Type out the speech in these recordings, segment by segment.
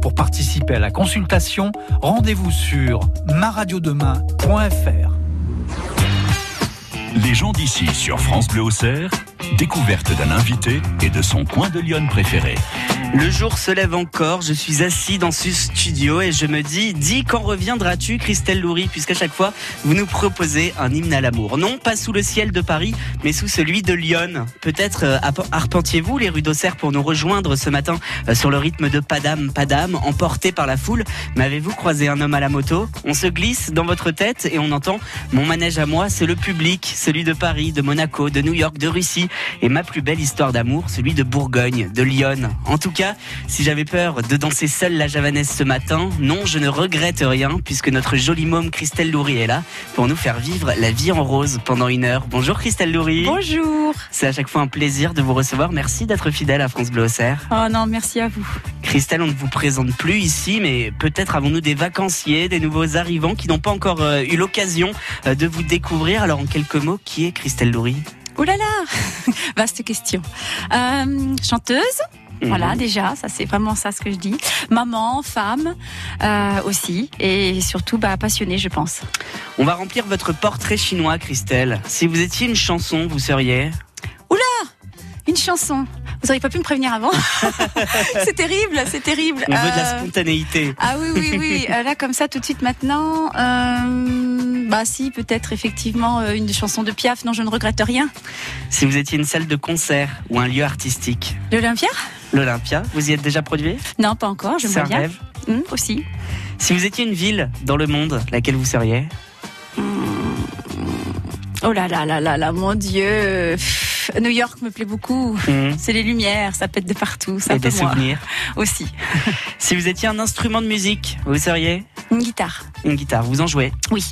Pour participer à la consultation, rendez-vous sur maradiodemain.fr. Les gens d'ici sur France Bleu Auxerre, découverte d'un invité et de son coin de Lyon préféré. Le jour se lève encore, je suis assis dans ce studio et je me dis, dis quand reviendras-tu Christelle Loury puisqu'à chaque fois vous nous proposez un hymne à l'amour. Non pas sous le ciel de Paris, mais sous celui de Lyon. Peut-être euh, arpentiez-vous les rues d'Auxerre pour nous rejoindre ce matin euh, sur le rythme de Padam Padam, emporté par la foule. Mais avez-vous croisé un homme à la moto? On se glisse dans votre tête et on entend mon manège à moi, c'est le public, celui de Paris, de Monaco, de New York, de Russie et ma plus belle histoire d'amour, celui de Bourgogne, de Lyon. En tout cas, si j'avais peur de danser seule la javanaise ce matin, non, je ne regrette rien puisque notre jolie môme Christelle Loury est là pour nous faire vivre la vie en rose pendant une heure. Bonjour Christelle Loury. Bonjour. C'est à chaque fois un plaisir de vous recevoir. Merci d'être fidèle à France Bleu Auxerre. Oh non, merci à vous. Christelle, on ne vous présente plus ici, mais peut-être avons-nous des vacanciers, des nouveaux arrivants qui n'ont pas encore euh, eu l'occasion euh, de vous découvrir. Alors en quelques mots, qui est Christelle Loury? Oh là là Vaste question. Euh, chanteuse mhm. voilà, déjà, ça c'est vraiment ça ce que je dis. Maman, femme euh, aussi, et surtout bah, passionnée, je pense. On va remplir votre portrait chinois, Christelle. Si vous étiez une chanson, vous seriez Oula Une chanson vous auriez pas pu me prévenir avant C'est terrible, c'est terrible. On veut de la euh, spontanéité. Ah oui, oui, oui. Là, comme ça, tout de suite maintenant. Bah si, peut-être effectivement euh, une chanson de Piaf. Non, je ne regrette rien. Si vous étiez une salle de concert ou un lieu artistique. L'Olympia? L'Olympia. Vous y êtes déjà produit? Non, pas encore. Je un bien. rêve. Hum, aussi. Si vous étiez une ville dans le monde, laquelle vous seriez? Hum. Oh là là là là là, mon Dieu. New York me plaît beaucoup. Hum. C'est les lumières, ça pète de partout. Ça Et des souvenirs aussi. si vous étiez un instrument de musique, vous seriez Une guitare. Une guitare. Vous en jouez? Oui.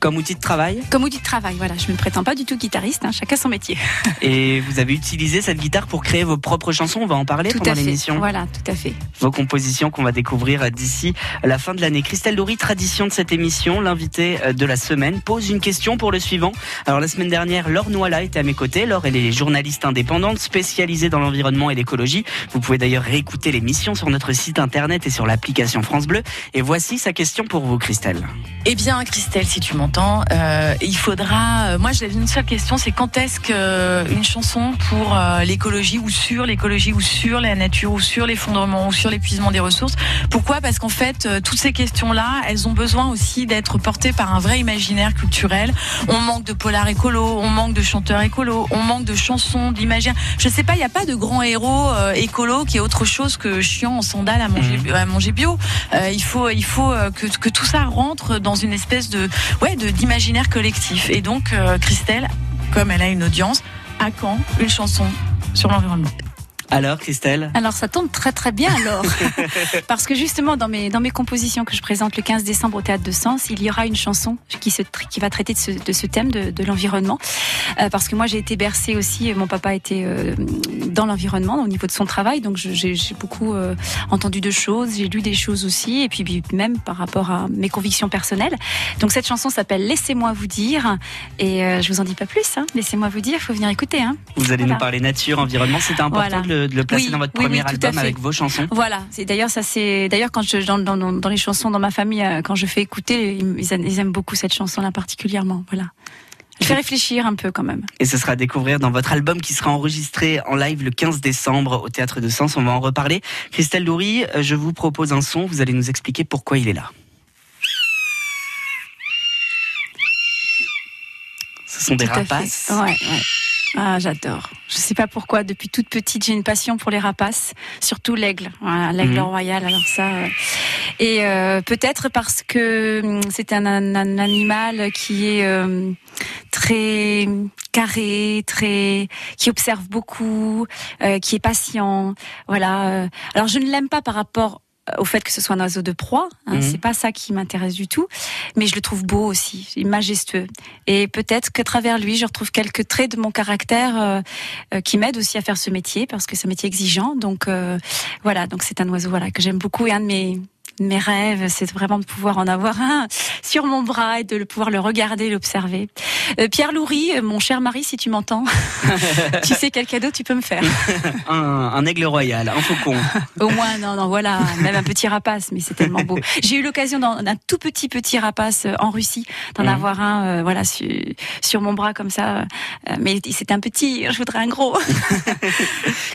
Comme outil de travail Comme outil de travail, voilà. Je ne me prétends pas du tout guitariste, hein, chacun son métier. Et vous avez utilisé cette guitare pour créer vos propres chansons, on va en parler tout pendant l'émission. Voilà, tout à fait. Vos compositions qu'on va découvrir d'ici la fin de l'année. Christelle Loury, tradition de cette émission, l'invité euh, de la semaine, pose une question pour le suivant. Alors la semaine dernière, Laure Noala était à mes côtés. Laure, elle est journaliste indépendante spécialisée dans l'environnement et l'écologie. Vous pouvez d'ailleurs réécouter l'émission sur notre site internet et sur l'application France Bleu. Et voici sa question pour vous, Christelle. Eh bien, Christelle, si tu euh, il faudra. Euh, moi, j'ai une seule question, c'est quand est-ce qu'une euh, chanson pour l'écologie ou sur l'écologie ou sur la nature ou sur l'effondrement ou sur l'épuisement des ressources? Pourquoi? Parce qu'en fait, toutes ces questions-là, elles ont besoin aussi d'être portées par un vrai imaginaire culturel. On manque de polar écolo, on manque de chanteurs écolo, on manque de chansons, d'imaginaire. Je sais pas, il n'y a pas de grand héros écolo qui est autre chose que chiant en sandales à manger, mmh. à manger bio. il faut, il faut que, que tout ça rentre dans une espèce de, ouais, d'imaginaire collectif. Et donc, euh, Christelle, comme elle a une audience, à quand une chanson sur l'environnement alors, Christelle Alors, ça tombe très très bien alors. Parce que justement, dans mes, dans mes compositions que je présente le 15 décembre au Théâtre de Sens, il y aura une chanson qui, se, qui va traiter de ce, de ce thème de, de l'environnement. Euh, parce que moi, j'ai été bercée aussi, mon papa était euh, dans l'environnement au niveau de son travail, donc j'ai beaucoup euh, entendu de choses, j'ai lu des choses aussi, et puis même par rapport à mes convictions personnelles. Donc cette chanson s'appelle Laissez-moi vous dire, et je vous en dis pas plus, hein. Laissez-moi vous dire, il faut venir écouter. Hein. Vous allez nous parler nature, environnement, c'était important de de, le placer dans votre premier album avec vos chansons. Voilà. C'est d'ailleurs ça c'est d'ailleurs quand je dans, dans, dans, les chansons dans ma famille euh, quand je fais écouter ils, aiment beaucoup cette chanson là particulièrement. Voilà. Je fait réfléchir un peu quand même. Et ce sera à découvrir dans votre album qui sera enregistré en live le 15 décembre au Théâtre de Sens. On va en reparler. Christelle Loury, euh, je vous propose un son. Vous allez nous expliquer pourquoi il est là. Ce sont des rapaces. Ouais, ouais. Ah, j'adore. Je sais pas pourquoi, depuis toute petite, j'ai une passion pour les rapaces, surtout l'aigle, l'aigle mhm. royal. Alors ça, euh, et euh, peut-être parce que hum, c'est un, animal qui est euh, très carré, très qui observe beaucoup, qui est patient. Voilà. Alors je ne l'aime pas par rapport au fait que ce soit un oiseau de proie. Hein, mhm. C'est pas ça qui m'intéresse du tout, mais je le trouve beau aussi, majestueux. Et peut-être que travers lui, je retrouve quelques traits de mon caractère euh, euh, qui m'aident aussi à faire ce métier parce que c'est un métier exigeant. Donc euh, voilà, donc c'est un oiseau voilà que j'aime beaucoup et un de mes mes rêves, c'est vraiment de pouvoir en avoir un sur mon bras et de pouvoir le regarder, l'observer. Euh, Pierre Loury, mon cher mari, si tu m'entends, tu sais quel cadeau tu peux me faire un, un, aigle royal, un faucon. Au moins, non, non, voilà, même un petit rapace, mais c'est tellement beau. J'ai eu l'occasion d'un tout petit petit rapace en Russie, d'en mmh. avoir un, euh, voilà, sur, sur mon bras comme ça. Euh, mais c'est un petit, je voudrais un gros.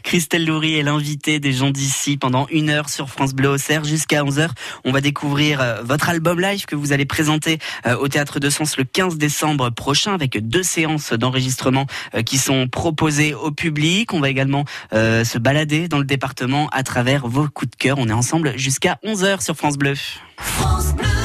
Christelle Loury est l'invitée des gens d'ici pendant une heure sur France Bleu Auxerre jusqu'à 11h. On va découvrir euh, votre album live que vous allez présenter euh, au Théâtre de Sens le 15 décembre prochain avec deux séances d'enregistrement qui sont proposées au public. On va également se balader dans le département à travers vos coups de cœur. On est ensemble jusqu'à 11h sur France Bleu. France Bleu.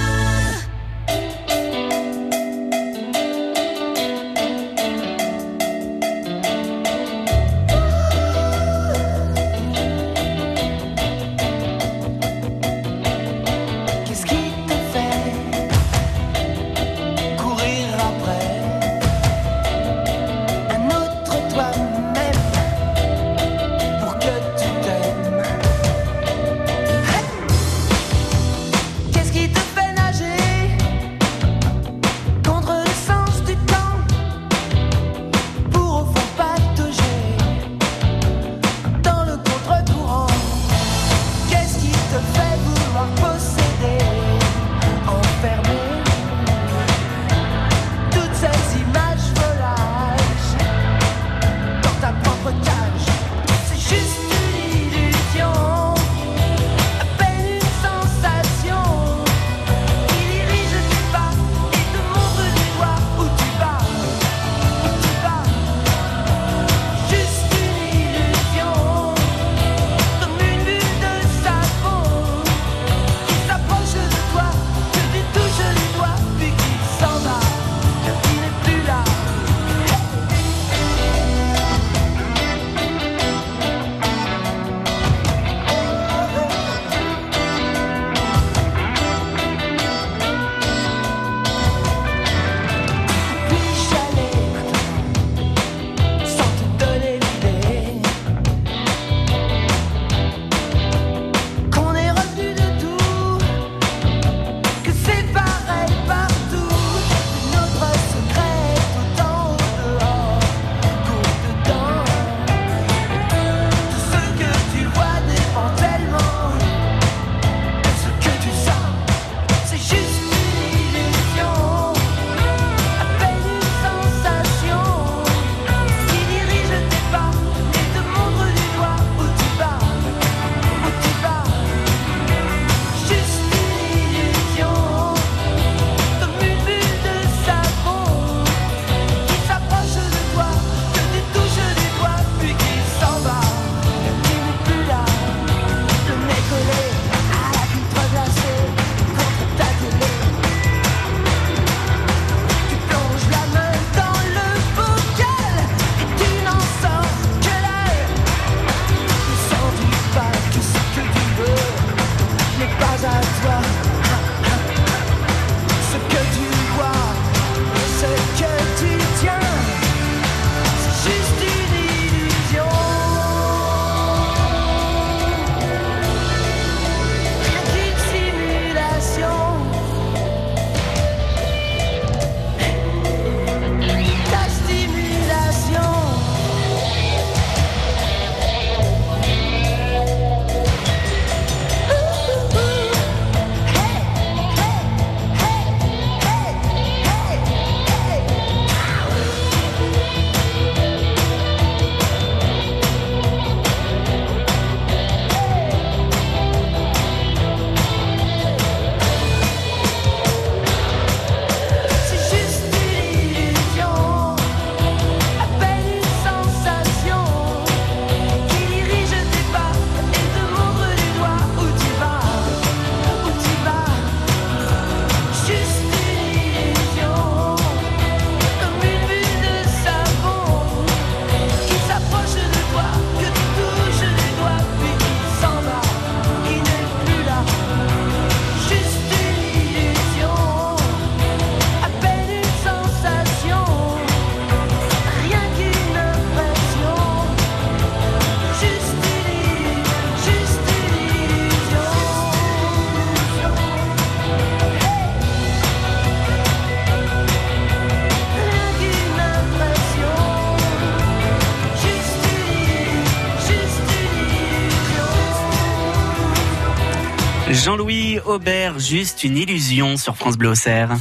Aubert, juste une illusion sur France Bleu Auxerre.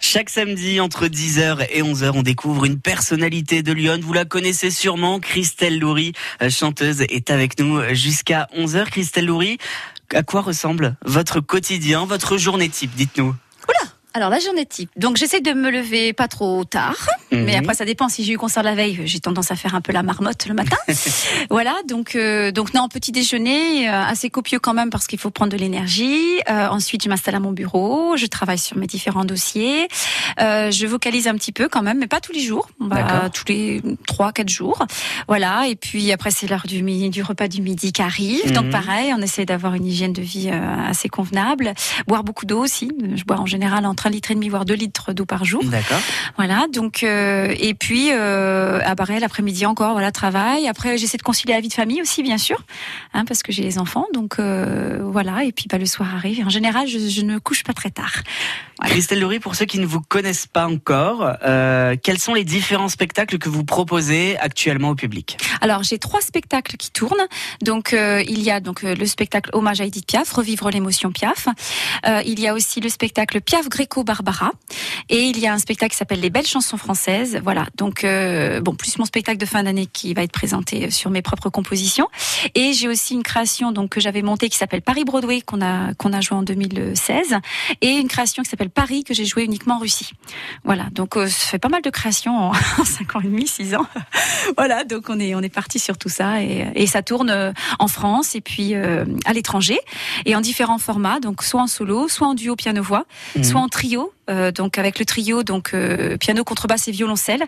Chaque samedi, entre 10h et 11h, on découvre une personnalité de Lyon. Vous la connaissez sûrement, Christelle Loury, euh, chanteuse, est avec nous jusqu'à 11h. Christelle Loury, à quoi ressemble votre quotidien, votre journée type Dites-nous? Alors la journée type. Donc j'essaie de me lever pas trop tard, Mhm. mais après ça dépend. Si j'ai eu concert la veille, j'ai tendance à faire un peu la marmotte le matin. voilà. Donc euh, donc non petit déjeuner euh, assez copieux quand même parce qu'il faut prendre de l'énergie. Euh, ensuite je m'installe à mon bureau, je travaille sur mes différents dossiers. Je vocalise un petit peu quand même, mais pas tous les jours. Bah, tous les trois quatre jours. Voilà. Et puis après c'est l'heure du repas du midi qui arrive. Mhm. Donc pareil, on essaie d'avoir une hygiène de vie assez convenable. Boire beaucoup d'eau aussi. Je bois en général entre un litre et demi voire deux litres d'eau par jour. D'accord. Voilà. Donc euh, et puis euh, à Barret l'après-midi encore voilà travail. Après j'essaie de concilier la vie de famille aussi bien sûr, hein, parce que j'ai les enfants. Donc euh, voilà. Et puis bah, le soir arrive. En général je, je ne couche pas très tard. Voilà. Christelle Loury, pour ceux qui ne vous connaissent pas encore, euh, quels sont les différents spectacles que vous proposez actuellement au public? Alors j'ai trois spectacles qui tournent. Donc il y a donc le spectacle hommage à Edith Piaf, revivre l'émotion Piaf. Il y a aussi le spectacle Piaf Greco Barbara et il y a un spectacle qui s'appelle les belles chansons françaises. Voilà. Donc euh, bon plus mon spectacle de fin d'année qui va être présenté sur mes propres compositions et j'ai aussi une création donc que j'avais montée qui s'appelle Paris Broadway qu'on a qu'on a joué en 2016 et une création qui s'appelle Paris que j'ai joué uniquement en Russie. Voilà. Donc euh, ça fait pas mal de créations en 5 ans et demi, 6 ans. voilà, donc on est on est parti sur tout ça et, et ça tourne euh, en France et puis euh, à l'étranger et en différents formats, donc soit en solo, soit en duo piano voix, Mhm. soit en trio, euh, donc avec le trio donc euh, piano, contrebasse et violoncelle,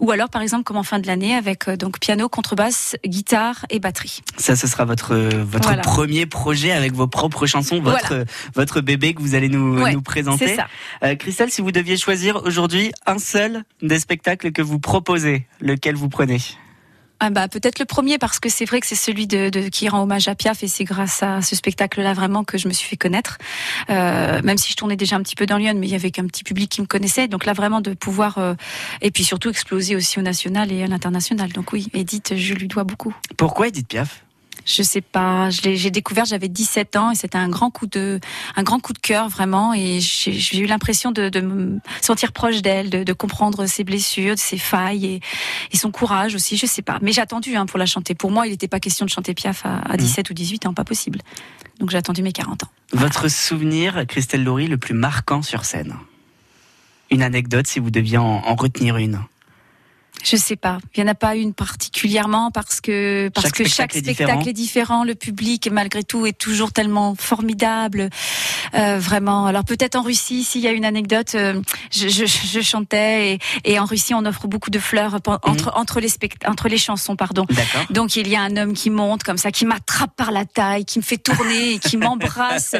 ou alors par exemple comme en fin de l'année avec euh, donc piano, contrebasse, guitare et batterie. Ça, ce sera votre votre Voilà. premier projet avec vos propres chansons, votre votre bébé que vous allez nous Ouais, nous présenter. C'est ça. Christelle, si vous deviez choisir aujourd'hui un seul des spectacles que vous proposez, lequel vous prenez? Ah bah peut-être le premier parce que c'est vrai que c'est celui de, de- qui rend hommage à Piaf et c'est grâce à ce spectacle-là vraiment que je me suis fait connaître. Euh, même si je tournais déjà un petit peu dans Lyon, mais il y avait qu'un petit public qui me connaissait. Donc là vraiment de pouvoir euh, et puis surtout exploser aussi au national et à l'international. Donc oui, Edith, je lui dois beaucoup. Pourquoi Edith Piaf? Je sais pas, j'ai découvert, j'avais 17 ans et c'était un grand coup de, un grand coup de cœur vraiment et j'ai eu l'impression de, de me sentir proche d'elle, de, de comprendre ses blessures, ses failles et, et son courage aussi, je sais pas. Mais j'ai attendu hein, pour la chanter. Pour moi, il n'était pas question de chanter Piaf à, à 17 ou 18 ans, pas possible. Donc j'ai attendu mes 40 ans. Votre souvenir, Christelle Laurie, le plus marquant sur scène? Une anecdote, si vous deviez en, en retenir une. Je sais pas. Il y en a pas une particulièrement parce que parce Chaque que spectacle chaque est spectacle différent. est différent. Le public, malgré tout, est toujours tellement formidable. Euh, vraiment. Alors peut-être en Russie, s'il y a une anecdote, euh, je, je, je chantais et, et en Russie, on offre beaucoup de fleurs pen- entre entre les entre les chansons, pardon. Donc il y a un homme qui monte comme ça, qui m'attrape par la taille, qui me fait tourner, et qui m'embrasse,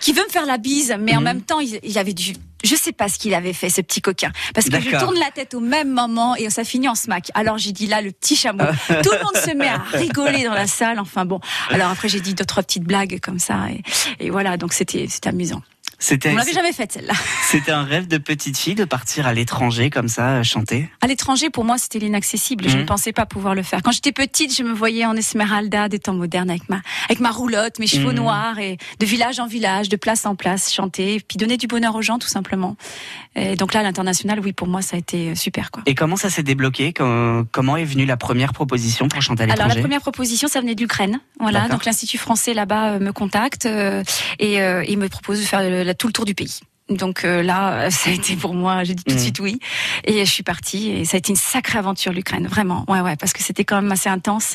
qui veut me faire la bise, mais en Mhm. même temps, il, il avait du, je sais pas ce qu'il avait fait, ce petit coquin, parce que je tourne la tête au même moment et ça finit en smack. Alors j'ai dit là le petit chameau. Tout le monde se met à rigoler dans la salle. Enfin bon. Alors après j'ai dit deux trois petites blagues comme ça et, et voilà. Donc c'était c'était amusant. C'était On l'avait jamais faite celle-là. c'était un rêve de petite fille de partir à l'étranger comme ça, euh, chanter. À l'étranger, pour moi, c'était l'inaccessible. Je Mhm. ne pensais pas pouvoir le faire. Quand j'étais petite, je me voyais en Esmeralda des temps modernes avec ma, avec ma roulotte, mes cheveux Mhm. noirs et de village en village, de place en place, chanter, et puis donner du bonheur aux gens, tout simplement. Et donc là, l'international, oui, pour moi, ça a été euh, super, quoi. Et comment ça s'est débloqué? Comment est venue la première proposition pour chanter à Alors la l'étranger? première proposition, ça venait de l'Ukraine. Voilà, D'accord. donc l'institut français là-bas euh, me contacte et il me propose de faire le- tout le tour du pays. Donc euh, là, ça a été pour moi, j'ai dit tout de Mhm. suite oui, et je suis partie. Et ça a été une sacrée aventure l'Ukraine, vraiment. Ouais, ouais, parce que c'était quand même assez intense.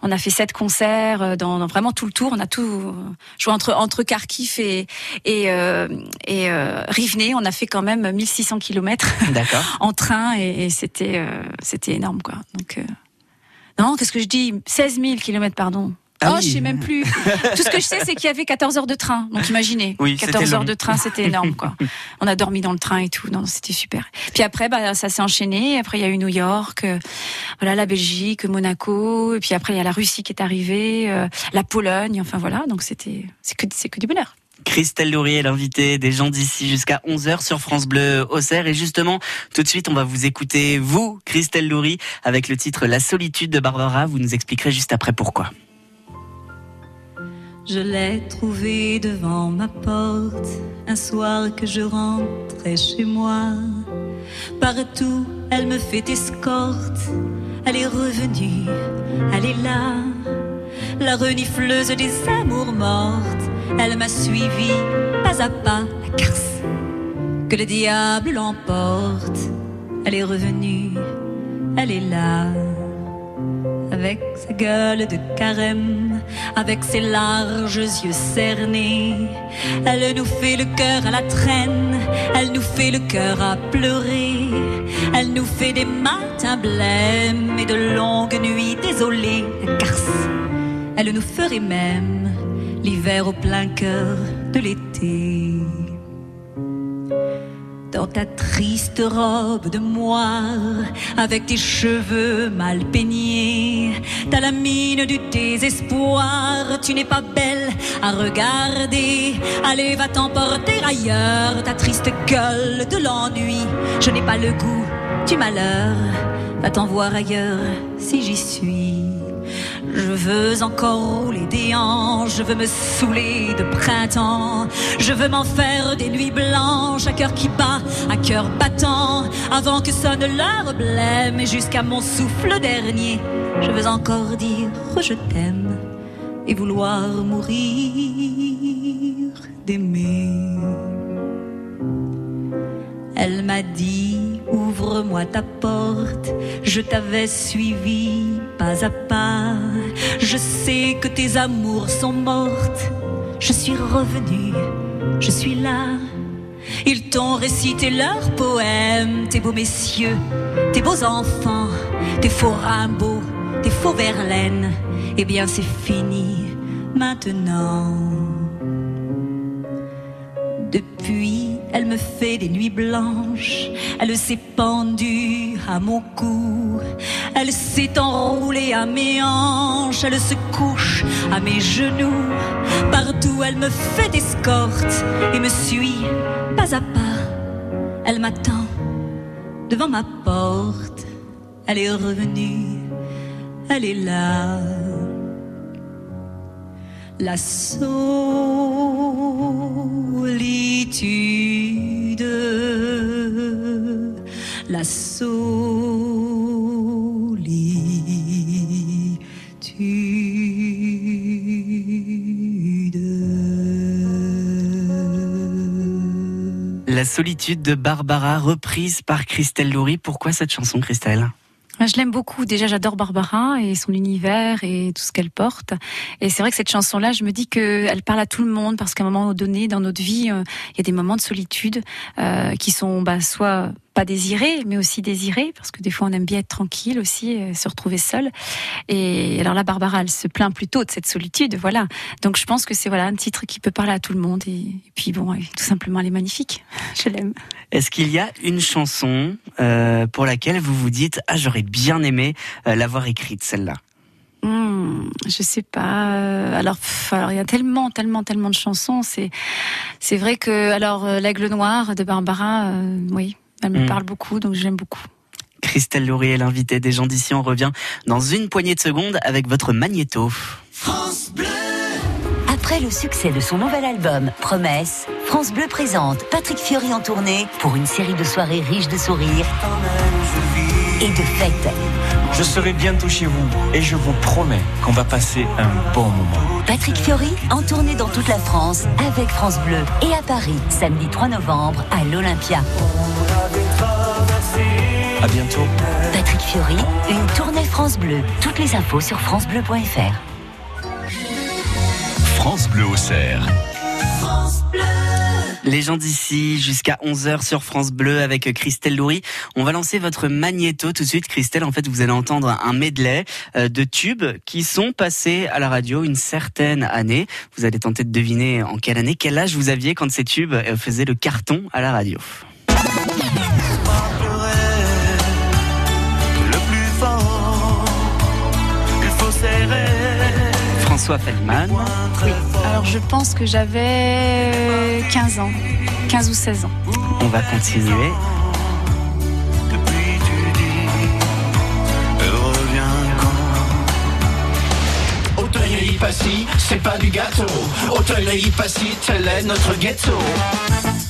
On a fait sept concerts euh, dans, dans vraiment tout le tour. On a tout joué entre entre Kharkiv et et euh, et euh, Rivne. On a fait quand même 1600 kilomètres en train et, et c'était c'était énorme quoi. Donc non, qu'est-ce que je dis? 16 000 kilomètres pardon. Ah oh, oui. je sais même plus. Tout ce que je sais, c'est qu'il y avait 14 heures de train. Donc imaginez, Oui, c'était 14 heures long. de train, c'était énorme quoi. On a dormi dans le train et tout. Non, c'était super. Puis après, bah, ça s'est enchaîné. Après, il y a eu New York, euh, voilà, la Belgique, Monaco. Et puis après, il y a la Russie qui est arrivée, euh, la Pologne. Enfin voilà. Donc c'était, c'est que, c'est que du bonheur. Christelle Laurier, l'invité des gens d'ici jusqu'à 11h sur France Bleu Auxerre. Et justement, tout de suite, on va vous écouter, vous, Christelle Laurie, avec le titre La solitude de Barbara. Vous nous expliquerez juste après pourquoi. Je l'ai trouvée devant ma porte un soir que je rentrais chez moi. Partout, elle me fait escorte. Elle est revenue, elle est là. La renifleuse des amours mortes. Elle m'a suivi pas à pas, la garce. Que le diable l'emporte. Elle est revenue, elle est là avec sa gueule de carême, avec ses larges yeux cernés. Elle nous fait le cœur à la traîne, elle nous fait le cœur à pleurer. Elle nous fait des matins blêmes et de longues nuits désolées, garce. Elle nous ferait même l'hiver au plein cœur de l'été dans ta triste robe de moire, avec tes cheveux mal peignés, t'as la mine du désespoir, tu n'es pas belle à regarder, allez va t'emporter ailleurs, ta triste gueule de l'ennui, je n'ai pas le goût du malheur, va t'en voir ailleurs si j'y suis. Je veux encore rouler des hanches, je veux me saouler de printemps, je veux m'en faire des nuits blanches, à cœur qui bat, à cœur battant, avant que sonne l'heure blême et jusqu'à mon souffle dernier, je veux encore dire je t'aime et vouloir mourir d'aimer. Elle m'a dit ouvre-moi ta porte, je t'avais suivi pas à pas. Je sais que tes amours sont mortes. Je suis revenue, je suis là. Ils t'ont récité leurs poèmes, tes beaux messieurs, tes beaux enfants, tes faux Rimbaud, tes faux Verlaine. Eh bien, c'est fini maintenant. Depuis, elle me fait des nuits blanches. Elle s'est pendue à mon cou. Elle s'est enroulée à mes hanches. Elle se couche à mes genoux. Partout, elle me fait escorte et me suit pas à pas. Elle m'attend devant ma porte. Elle est revenue. Elle est là. La solitude, la solitude. La solitude de Barbara, reprise par Christelle Laurie. Pourquoi cette chanson, Christelle? Je l'aime beaucoup. Déjà, j'adore Barbara et son univers et tout ce qu'elle porte. Et c'est vrai que cette chanson-là, je me dis qu'elle parle à tout le monde parce qu'à un moment donné dans notre vie, euh, il y a des moments de solitude euh, qui sont bah, soit pas désirés, mais aussi désirés, parce que des fois on aime bien être tranquille aussi, euh, se retrouver seul. Et alors là, Barbara, elle se plaint plutôt de cette solitude, voilà. Donc je pense que c'est voilà un titre qui peut parler à tout le monde. Et, puis bon, tout simplement, elle est magnifique. Je l'aime. Est-ce qu'il y a une chanson euh, pour laquelle vous vous dites ah j'aurais bien aimé euh, l'avoir écrite celle-là Hmm, je sais pas. Alors, alors il y a tellement, tellement, tellement de chansons. C'est, c'est vrai que alors l'aigle noir de Barbara, euh, oui, elle me Mm. parle beaucoup, donc j'aime beaucoup. Christelle Laurie est l'invitée des gens d'ici. On revient dans une poignée de secondes avec votre magnéto. Après le succès de son nouvel album Promesse, France Bleu présente Patrick Fiori en tournée pour une série de soirées riches de sourires et de fêtes. Je serai bientôt chez vous et je vous promets qu'on va passer un bon moment. Patrick Fiori en tournée dans toute la France avec France Bleu et à Paris, samedi 3 novembre à l'Olympia. À bientôt. Patrick Fiori, une tournée France Bleu. Toutes les infos sur francebleu.fr. France Bleu Auxerre. Les gens d'ici jusqu'à 11h sur France Bleu avec Christelle Loury. On va lancer votre magnéto tout de suite. Christelle, en fait, vous allez entendre un medley euh, de tubes qui sont passés à la radio une certaine année. Vous allez tenter de deviner en quelle année, quel âge vous aviez quand ces tubes euh, faisaient le carton à la radio. François Feldman. Oui. Alors je pense que j'avais 15 ans, 15 ou 16 ans. On va continuer. Passy, c'est pas du gâteau. Et Passy, tel est notre ghetto.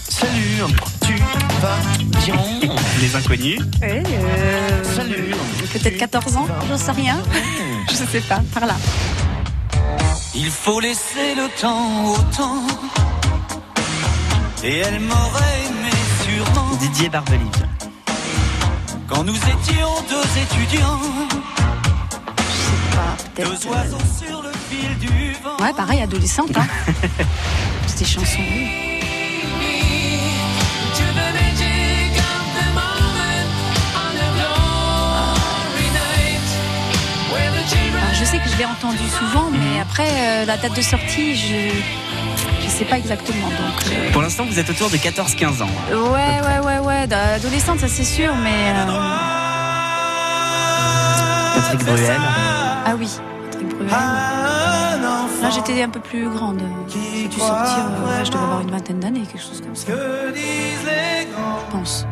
Salut, tu vas bien Les inconnus. Oui, euh, Salut. peut-être 14 ans, j'en sais rien. je sais pas, par là. Il faut laisser le temps au temps. Et elle m'aurait aimé sûrement Didier Barbelivre. quand nous étions deux étudiants. Je sais pas, peut-être. Deux oiseaux sur le fil du vent. Ouais, pareil, adolescente. Hein. C'était chanson. Je sais que je l'ai entendu souvent, mais après, euh, la date de sortie, je je sais pas exactement. Donc, euh, Pour l'instant, vous êtes autour de 14-15 ans. ouais, ouais, ouais, ouais, d'adolescente, ça c'est sûr, mais. euh, Patrick Bruel. Ah oui, Patrick Bruel. Là, j'étais un peu plus grande. J'ai dû sortir, euh, je devais avoir une vingtaine d'années, quelque chose comme ça, je pense.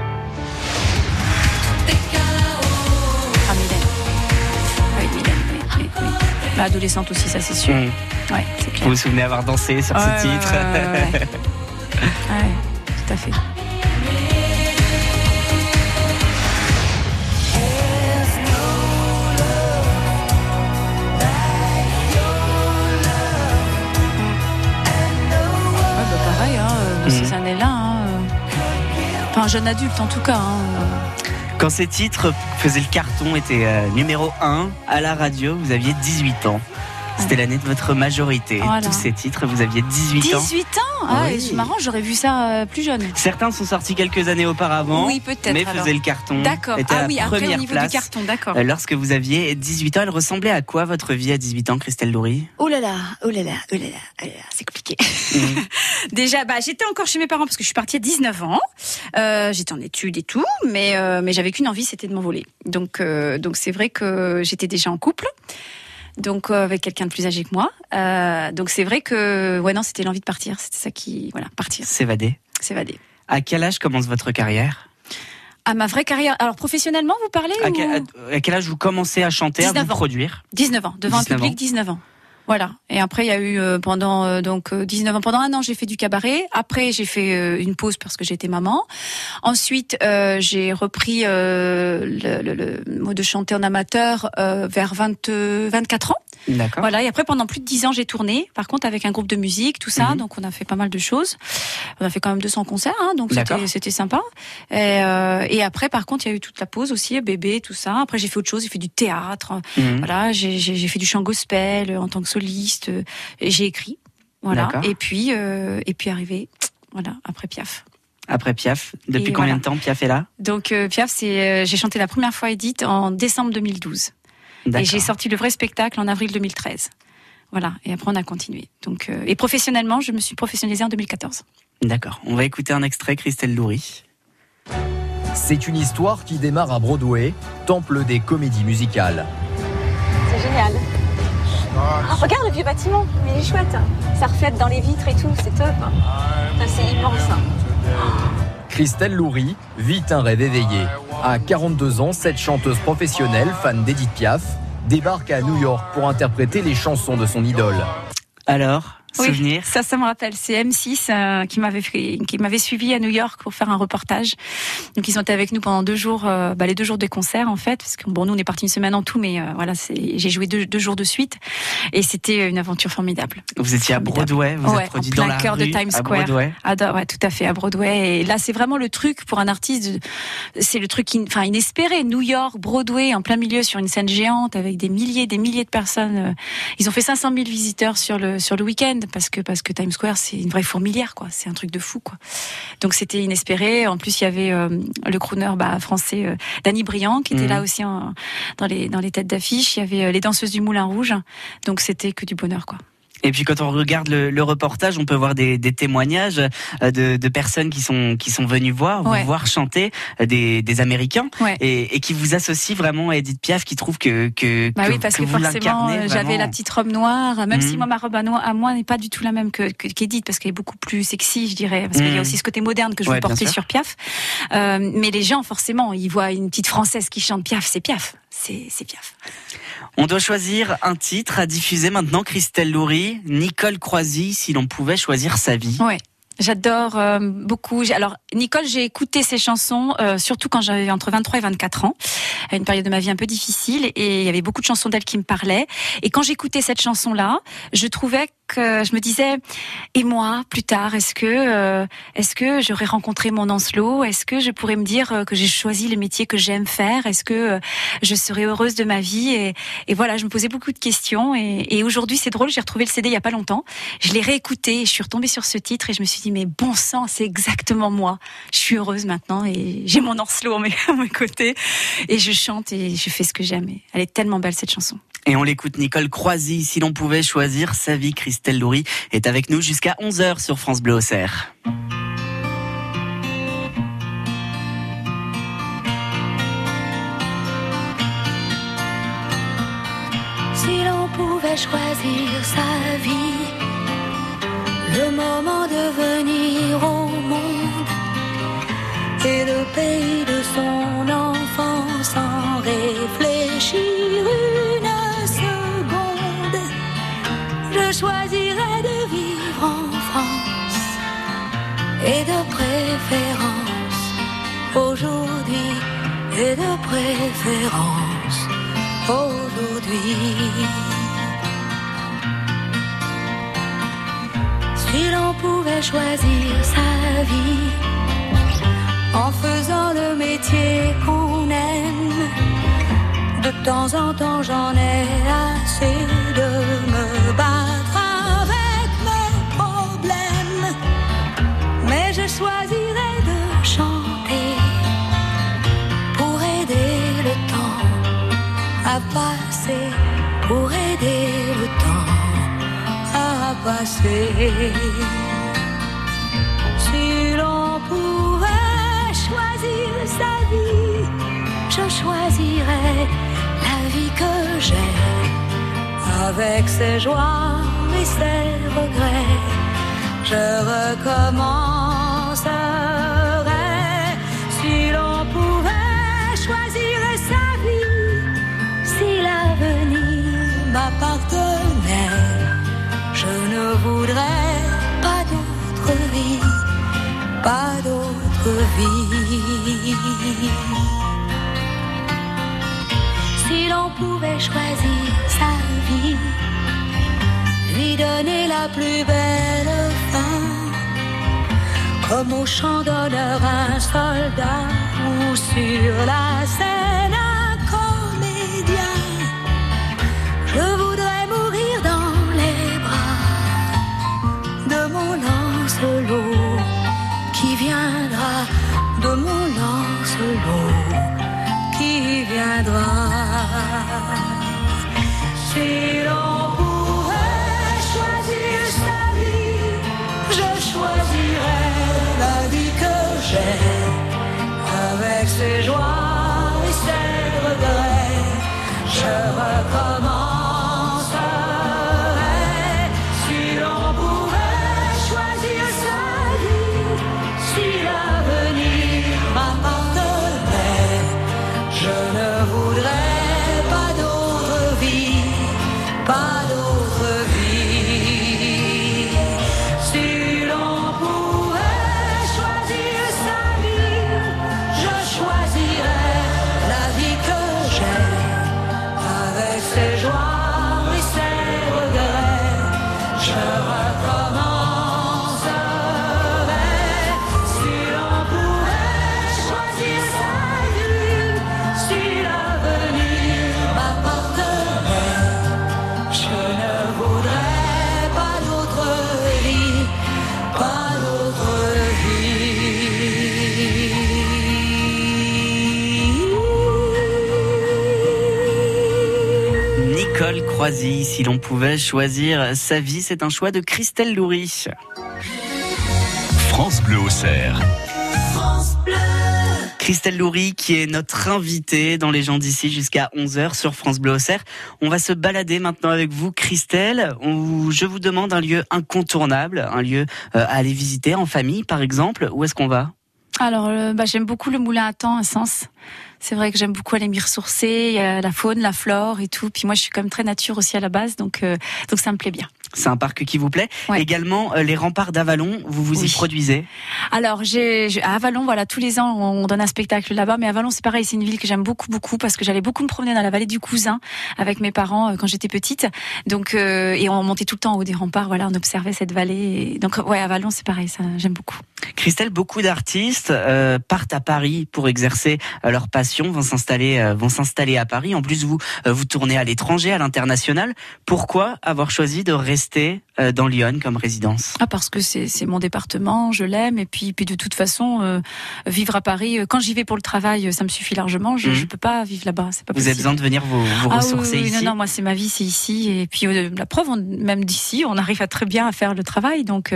Bah, adolescente aussi, ça c'est sûr. Mmh. Ouais, c'est Vous vous souvenez avoir dansé sur Ouais, ce titre ouais, tout à fait. Bah pareil, hein, euh, ces années-là. hein, euh, Enfin, un jeune adulte en tout cas. hein. Quand ces titres faisaient le carton, étaient euh, numéro 1 à la radio, vous aviez 18 ans. C'était l'année de votre majorité. Voilà. Tous ces titres, vous aviez 18 ans. 18 ans Ah, Oui. c'est marrant, j'aurais vu ça euh, plus jeune. Certains sont sortis quelques années auparavant, Oui, peut-être. mais alors. faisaient le carton. D'accord. à Ah la oui, après au première niveau place. du carton, d'accord. Euh, Lorsque vous aviez 18 ans, elle ressemblait à quoi votre vie à 18 ans, Christelle Loury? Oh là là, oh là là, oh là là, oh là là, c'est compliqué. Mhm. Déjà, bah, j'étais encore chez mes parents parce que je suis partie à 19 ans. Euh, j'étais en études et tout, mais euh, mais j'avais qu'une envie, c'était de m'envoler. Donc euh, donc c'est vrai que j'étais déjà en couple. Donc euh, avec quelqu'un de plus âgé que moi. Euh, donc c'est vrai que ouais non, c'était l'envie de partir, c'était ça qui voilà, partir, S'évader. s'évader. À quel âge commence votre carrière? À ma vraie carrière. Alors professionnellement, vous parlez à ou- quel, à- à quel âge vous commencez à chanter, à 19 vous ans. produire? 19 ans, devant 19 un public ans. 19 ans. Voilà. Et après, il y a eu euh, pendant euh, donc euh, 19 ans, pendant un an, j'ai fait du cabaret. Après, j'ai fait euh, une pause parce que j'étais maman. Ensuite, euh, j'ai repris euh, le, le- mot de chanter en amateur euh, vers 20, euh, 24 ans. D'accord. Voilà. Et après, pendant plus de 10 ans, j'ai tourné. Par contre, avec un groupe de musique, tout ça. Mhm. Donc, on a fait pas mal de choses. On a fait quand même 200 concerts, hein, donc c'était sympa. Et, euh, et après, par contre, il y a eu toute la pause aussi, bébé, tout ça. Après, j'ai fait autre chose. J'ai fait du théâtre. Mhm. Voilà, j'ai fait du chant gospel euh, en tant que soliste. euh, j'ai écrit. Voilà. Et puis, euh, et puis arrivé, voilà, après Piaf. Après Piaf, depuis Et combien voilà. de temps Piaf est là? Donc euh, Piaf, c'est euh, j'ai chanté la première fois Edith en décembre 2012. Et j'ai sorti le vrai spectacle en avril 2013. Voilà. Et après, on a continué. Donc, euh, et professionnellement, je me suis professionnalisée en 2014. D'accord. On va écouter un extrait, Christelle Loury. C'est une histoire qui démarre à Broadway, temple des comédies musicales. C'est génial. Ah, regarde le vieux bâtiment, il est chouette. Ça reflète dans les vitres et tout, c'est top. C'est immense. Christelle Loury vit un rêve éveillé. À 42 ans, cette chanteuse professionnelle, fan d'Edith Piaf, débarque à New York pour interpréter les chansons de son idole. Alors, Oui, ça, ça me rappelle. C'est M6 euh, qui m'avait qui m'avait suivi à New York pour faire un reportage. Donc ils ont été avec nous pendant deux jours, euh, bah, les deux jours des concerts en fait, parce que bon, nous on est parti une semaine en tout, mais euh, voilà, j'ai joué deux, deux jours de suite et c'était une aventure formidable. Vous étiez à. Broadway, vous Ouais, êtes produit en plein dans la cœur de Times à Square. Broadway. Adore, ouais, tout à fait à Broadway. Et là, c'est vraiment le truc pour un artiste. C'est le truc, in- enfin inespéré. New York, Broadway, en plein milieu sur une scène géante avec des milliers, des milliers de personnes. euh, Ils ont fait 500 000 visiteurs sur le sur le week-end parce que parce que Times Square c'est une vraie fourmilière quoi. C'est un truc de fou quoi. Donc c'était inespéré. En plus, il y avait euh, le crooner bah, français euh, Danny Briand qui était Mhm. là aussi en- dans les dans les têtes d'affiche. Il y avait euh, les danseuses du Moulin Rouge. Donc c'était que du bonheur quoi. Et puis quand on regarde le, le reportage, on peut voir des, des témoignages euh, de, de, personnes qui sont qui sont venues voir, Ouais. voir chanter euh, des, des Américains Ouais. et, et qui vous associent vraiment à Edith Piaf, qui trouve que que, Bah que, oui, parce que, forcément, euh, j'avais la petite robe noire, même si Mhm. moi, ma robe à, moi n'est pas du tout la même que que- qu'Edith, parce qu'elle est beaucoup plus sexy, je dirais, parce qu'il y a aussi ce côté moderne que je Ouais, veux porter sur Piaf. Euh, mais les gens, forcément, ils voient une petite Française qui chante Piaf, c'est Piaf, c'est Piaf. On doit choisir un titre à diffuser maintenant. Christelle Loury, Nicole Croisy, si l'on pouvait choisir sa vie. Ouais. J'adore euh, beaucoup. Alors, Nicole, j'ai écouté ses chansons, euh, surtout quand j'avais entre 23 et 24 ans, à une période de ma vie un peu difficile, et il y avait beaucoup de chansons d'elle qui me parlaient. Et quand j'écoutais cette chanson-là, je trouvais je me disais, et moi, plus tard, est-ce que, euh, est-ce que j'aurais rencontré mon Ancelot Est-ce que je pourrais me dire euh, que j'ai choisi le métier que j'aime faire? Est-ce que euh, je serais heureuse de ma vie? Et, voilà, je me posais beaucoup de questions. Et, aujourd'hui, c'est drôle, j'ai retrouvé le CD il y a pas longtemps. Je l'ai réécouté, et je suis retombée sur ce titre et je me suis dit, mais bon sang, c'est exactement moi. Je suis heureuse maintenant et j'ai mon Ancelot à mes, côtés et je chante et je fais ce que j'aime. Elle est tellement belle cette chanson. Et on l'écoute Nicole Croisy, si l'on pouvait choisir sa vie. Christelle Loury est avec nous jusqu'à 11h sur France Bleu Auxerre. Si l'on pouvait choisir sa vie, le moment de venir au monde et le pays de son enfance sans réfléchir choisirais de vivre en France et de préférence aujourd'hui et de préférence aujourd'hui. Si l'on pouvait choisir sa vie en faisant le métier qu'on aime, de temps en temps j'en ai assez Si l'on pouvait choisir sa vie, je choisirais la vie que j'ai, avec ses joies et ses regrets. Je recommencerais pas d'autre vie. Si l'on pouvait choisir sa vie, lui donner la plus belle fin, comme au champ d'honneur un soldat ou sur la scène Lancelot qui Croisy, si l'on pouvait choisir sa vie, c'est un choix de Christelle Loury. France Bleu Auxerre. Christelle Loury qui est notre invitée dans les gens d'ici jusqu'à 11h sur France Bleu Auxerre. On va se balader maintenant avec vous Christelle. Je vous demande un lieu incontournable, un lieu euh, à aller visiter en famille par exemple. Où est-ce qu'on va? Alors, euh, bah, j'aime beaucoup le moulin à temps à Sens. C'est vrai que j'aime beaucoup aller m'y ressourcer, la faune, la flore et tout. Puis moi, je suis quand même très nature aussi à la base, donc euh, donc ça me plaît bien. C'est un parc qui vous plaît. Également euh, les remparts d'Avalon, vous vous y produisez? Alors, j'ai j'ai- à Avalon, voilà, tous les ans, on donne un spectacle là-bas. Mais Avalon, c'est pareil, c'est une ville que j'aime beaucoup, beaucoup, parce que j'allais beaucoup me promener dans la vallée du Cousin avec mes parents euh, quand j'étais petite. Donc, et on montait tout le temps en haut des remparts. Voilà, on observait cette vallée. Et donc, ouais, Avalon, c'est pareil, ça, j'aime beaucoup. Christelle, beaucoup d'artistes partent à Paris pour exercer leur passion, vont s'installer, euh, vont s'installer à Paris. En plus, vous euh, vous tournez à l'étranger, à l'international. Pourquoi avoir choisi de rester euh, dans Lyon comme résidence Ah, parce que c'est mon département, je l'aime. Et puis, puis de toute façon, euh, vivre à Paris, euh, quand j'y vais pour le travail, ça me suffit largement. Je, Mhm. je peux pas vivre là-bas, c'est pas Vous possible. avez besoin de venir vous, vous Ah ressourcer oui, oui, ici. Non, non, moi c'est ma vie, c'est ici. Et puis euh, la preuve, on- même d'ici, on arrive à très bien à faire le travail. Donc,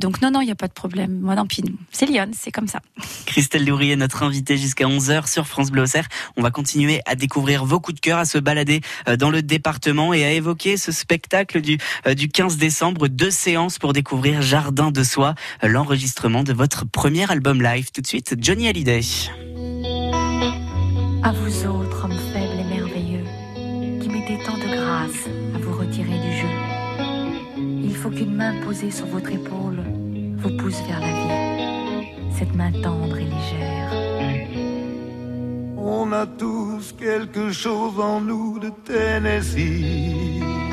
donc non, non, il n'y a pas de problème. Moi, non, puis c'est Lyon, c'est comme ça. Christelle Loury est notre invitée jusqu'à 11h sur France Bleu Auxerre. On va continuer à découvrir vos coups de cœur, à se balader dans le département et à évoquer ce spectacle du, du 15 décembre. Deux séances pour découvrir Jardin de Soi, l'enregistrement de votre premier album live. Tout de suite, Johnny Hallyday. À vous autres, hommes faibles et merveilleux, qui mettez tant de grâce à vous retirer du jeu. Il faut qu'une main posée sur votre épaule vous pousse vers la vie. Cette main tendre et légère. On a tous quelque chose en nous de Tennessee.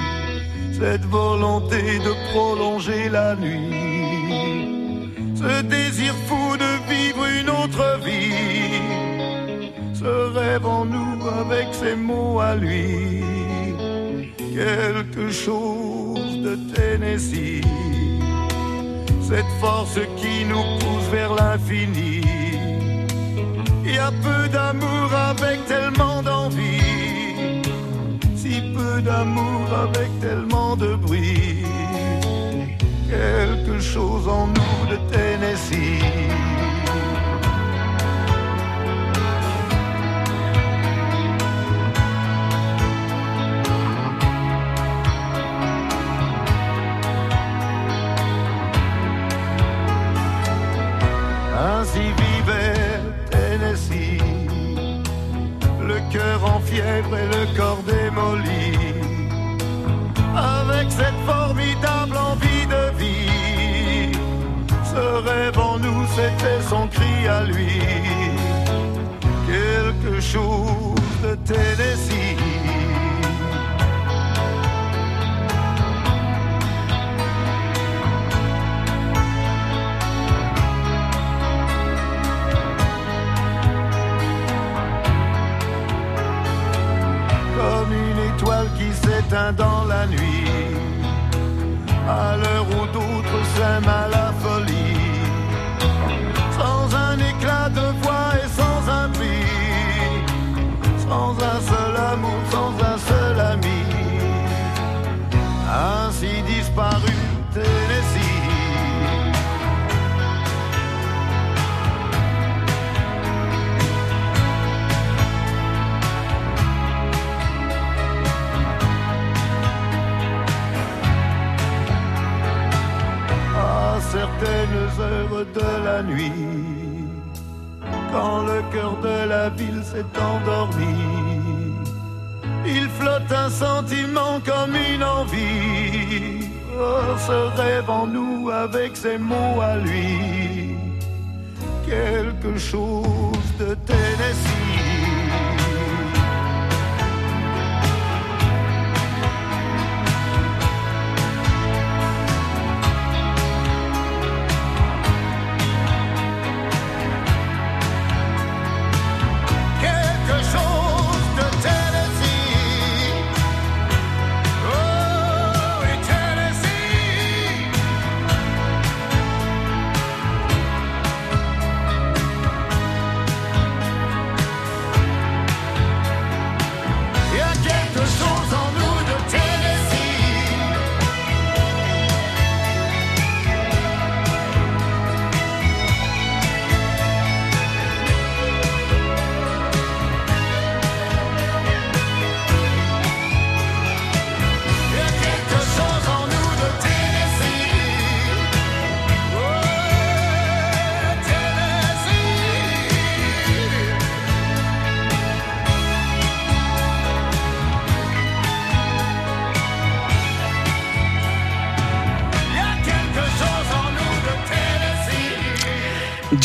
Cette volonté de prolonger la nuit. Ce désir fou de vivre une autre vie. Ce rêve en nous avec ses mots à lui. Quelque chose de Tennessee. Cette force qui nous pousse vers l'infini. Il y a peu d'amour avec tellement d'envie, d'amour avec tellement de bruit. Quelque chose en nous de Tennessee. Ainsi vivait Tennessee, le cœur en fièvre et le corps démoli, cette formidable envie de vie. Ce rêve en nous, c'était son cri à lui, quelque chose de Tennessee. comme une étoile qui s'éteint dans la nuit, où d'autres s'aiment à la nuit, quand le cœur de la ville s'est endormi, il flotte un sentiment comme une envie. Oh, ce rêve en nous avec ses mots à lui, quelque chose de Tennessee.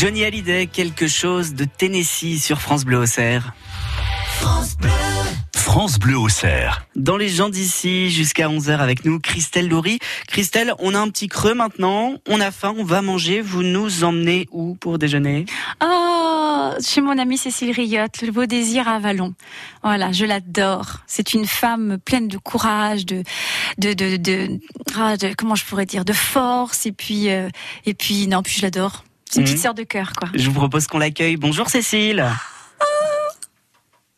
Johnny Hallyday, quelque chose de Tennessee sur France Bleu Auxerre. France Bleu Auxerre. Dans les gens d'ici, jusqu'à 11h avec nous, Christelle Laurie. Christelle, on a un petit creux maintenant, on a faim, on va manger. Vous nous emmenez où pour déjeuner? Oh, chez mon amie Cécile Riotte, le beau désir à Avalon. Voilà, je l'adore. C'est une femme pleine de courage, de, de, de, de, ah, de- comment je pourrais dire, de force. Et puis, euh, et puis, non, puis je l'adore. C'est une petite sœur de cœur, quoi. Je vous propose qu'on l'accueille. Bonjour Cécile.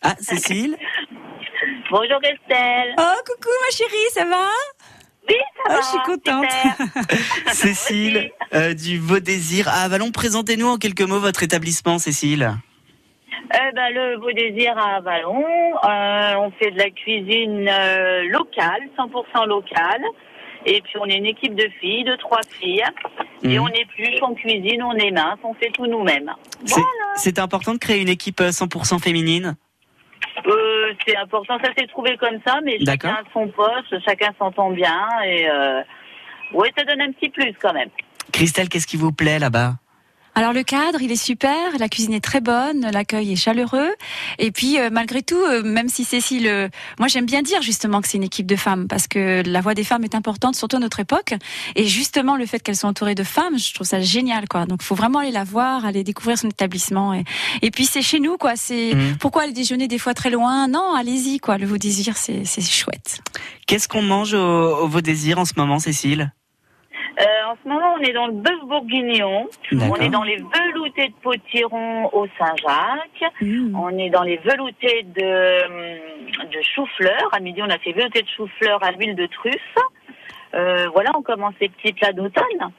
Ah, Cécile Bonjour Estelle. Oh, coucou ma chérie, ça va? Oui, ça Oh, va. je suis contente. Cécile euh, du Beau Désir à Avalon. Présentez-nous en quelques mots votre établissement, Cécile. Eh ben, le Beau Désir à Avalon, euh, on fait de la cuisine euh, locale, 100% locale. Et puis on est une équipe de filles, de trois filles. Et Mhm. on épluche, on cuisine, on émince, on fait tout nous-mêmes. C'est- C'est important de créer une équipe euh, 100% féminine. Euh, c'est important, ça s'est trouvé comme ça, mais chacun a son poste, chacun s'entend bien. Et euh, ouais, ça donne un petit plus quand même. Christelle, qu'est-ce qui vous plaît là-bas? Alors le cadre, il est super, la cuisine est très bonne, l'accueil est chaleureux. Et puis euh, malgré tout, euh, même si Cécile, euh, moi j'aime bien dire justement que c'est une équipe de femmes parce que la voix des femmes est importante, surtout à notre époque. Et justement le fait qu'elles soient entourées de femmes, je trouve ça génial quoi. Donc faut vraiment aller la voir, aller découvrir son établissement. Et, et puis c'est chez nous quoi. C'est Mhm. pourquoi aller déjeuner des fois très loin? Non, allez-y quoi. Le Vos Désir, c'est c'est chouette. Qu'est-ce qu'on mange au, au Vos Désirs en ce moment, Cécile? Euh, en ce moment, on est dans le bœuf bourguignon. On est dans les veloutés de potiron au Saint-Jacques. Mmh. On est dans les veloutés de, hum, de chou-fleur. À midi, on a fait veloutés de chou-fleur à l'huile de truffe. Euh, voilà, on commence les petits plats d'automne.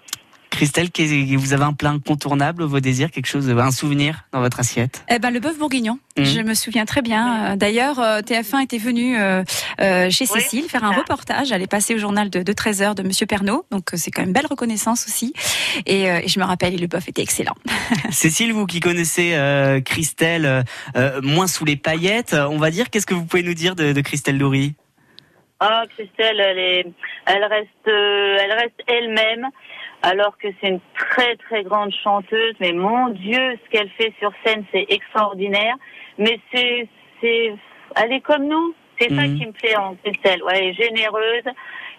Christelle, vous avez un plat incontournable Vos Désirs, quelque chose, un souvenir dans votre assiette? Eh ben le bœuf bourguignon. Mhm. Je me souviens très bien. Euh, D'ailleurs, euh, TF1 était venu euh, euh, chez Oui, Cécile faire un ça. reportage. Elle est passée au journal de, de 13h de Monsieur Pernaud. Donc c'est quand même une belle reconnaissance aussi. Et, euh, et je me rappelle, le bœuf était excellent. Cécile, vous qui connaissez euh, Christelle moins sous les paillettes, on va dire, qu'est-ce que vous pouvez nous dire de, de Christelle Loury? Ah, Christelle, elle est, elle reste, elle reste elle-même, alors que c'est une très très grande chanteuse. Mais mon Dieu, ce qu'elle fait sur scène, c'est extraordinaire. Mais c'est, c'est, elle est comme nous. C'est ça Mhm. qui me plaît en Christelle. Ouais, elle est généreuse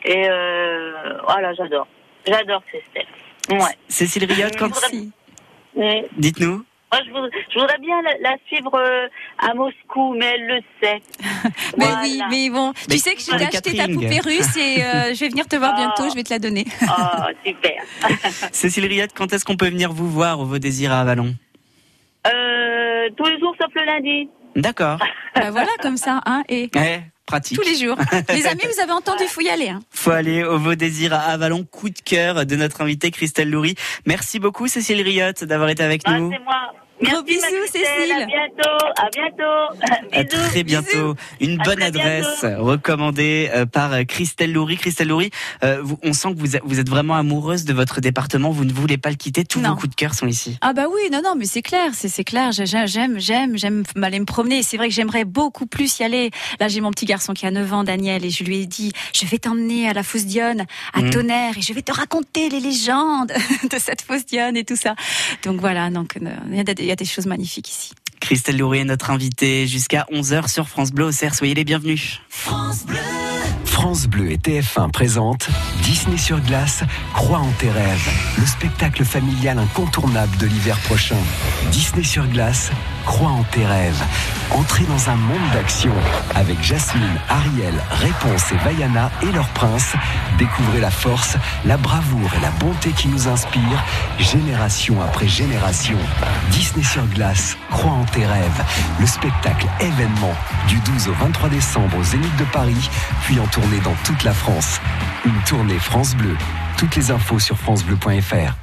et euh, voilà, j'adore, j'adore Christelle. Ouais. Cécile Riotte, quand... Dites-nous. Moi, je voudrais, je voudrais bien la, la suivre euh, à Moscou, mais elle le sait. Mais Voilà. oui, mais bon, Mais tu sais que je t'ai acheté ta poupée russe et euh, je vais venir te voir bientôt. Je vais te la donner. Oh, super. Cécile Riotte, quand est-ce qu'on peut venir vous voir au Vos Désirs à Avalon Euh, tous les jours sauf le lundi. D'accord. Bah voilà, comme ça, hein. Et Ouais, pratique. tous les jours. Les amis, vous avez entendu, faut y aller. Hein. Faut aller au Vos Désirs à Avalon, coup de cœur de notre invitée Christelle Loury. Merci beaucoup Cécile Riotte d'avoir été avec Ah, nous. c'est moi. Merci, bisous. Cécile. À bientôt. À bientôt. À Bisous. très bientôt. Une bonne adresse recommandée euh, par euh, Christelle Loury. Christelle Loury, euh, on sent que vous êtes, vraiment amoureuse de votre département. Vous ne voulez pas le quitter. Tous Non. vos coups de cœur sont ici. Ah bah oui, non, non, mais c'est clair, c'est clair. J'ai- j'ai- J'aime, j'aime, j'aime aller me promener. C'est vrai que j'aimerais beaucoup plus y aller. Là, j'ai mon petit garçon qui a 9 ans, Daniel, et je lui ai dit, je vais t'emmener à la fosse Dionne, à Mhm. Tonnerre, et je vais te raconter les légendes de cette fosse Dionne et tout ça. Donc voilà, donc euh, il y, a des- il y a des choses magnifiques ici. Christelle Loury est notre invitée jusqu'à 11h sur France Bleu au Cerf. Soyez les bienvenus. France Bleu et TF1 présentent Disney sur glace, Crois en tes rêves, le spectacle familial incontournable de l'hiver prochain. Disney sur glace, Crois en tes rêves. Entrez dans un monde d'action avec Jasmine, Ariel, Réponse et Vaiana et leur prince. Découvrez la force, la bravoure et la bonté qui nous inspirent, génération après génération. Disney sur glace, Crois en tes rêves, le spectacle événement du 12 au 23 décembre au Zénith de Paris, puis en tournée dans toute la France. Une tournée France Bleu. Toutes les infos sur francebleu.fr.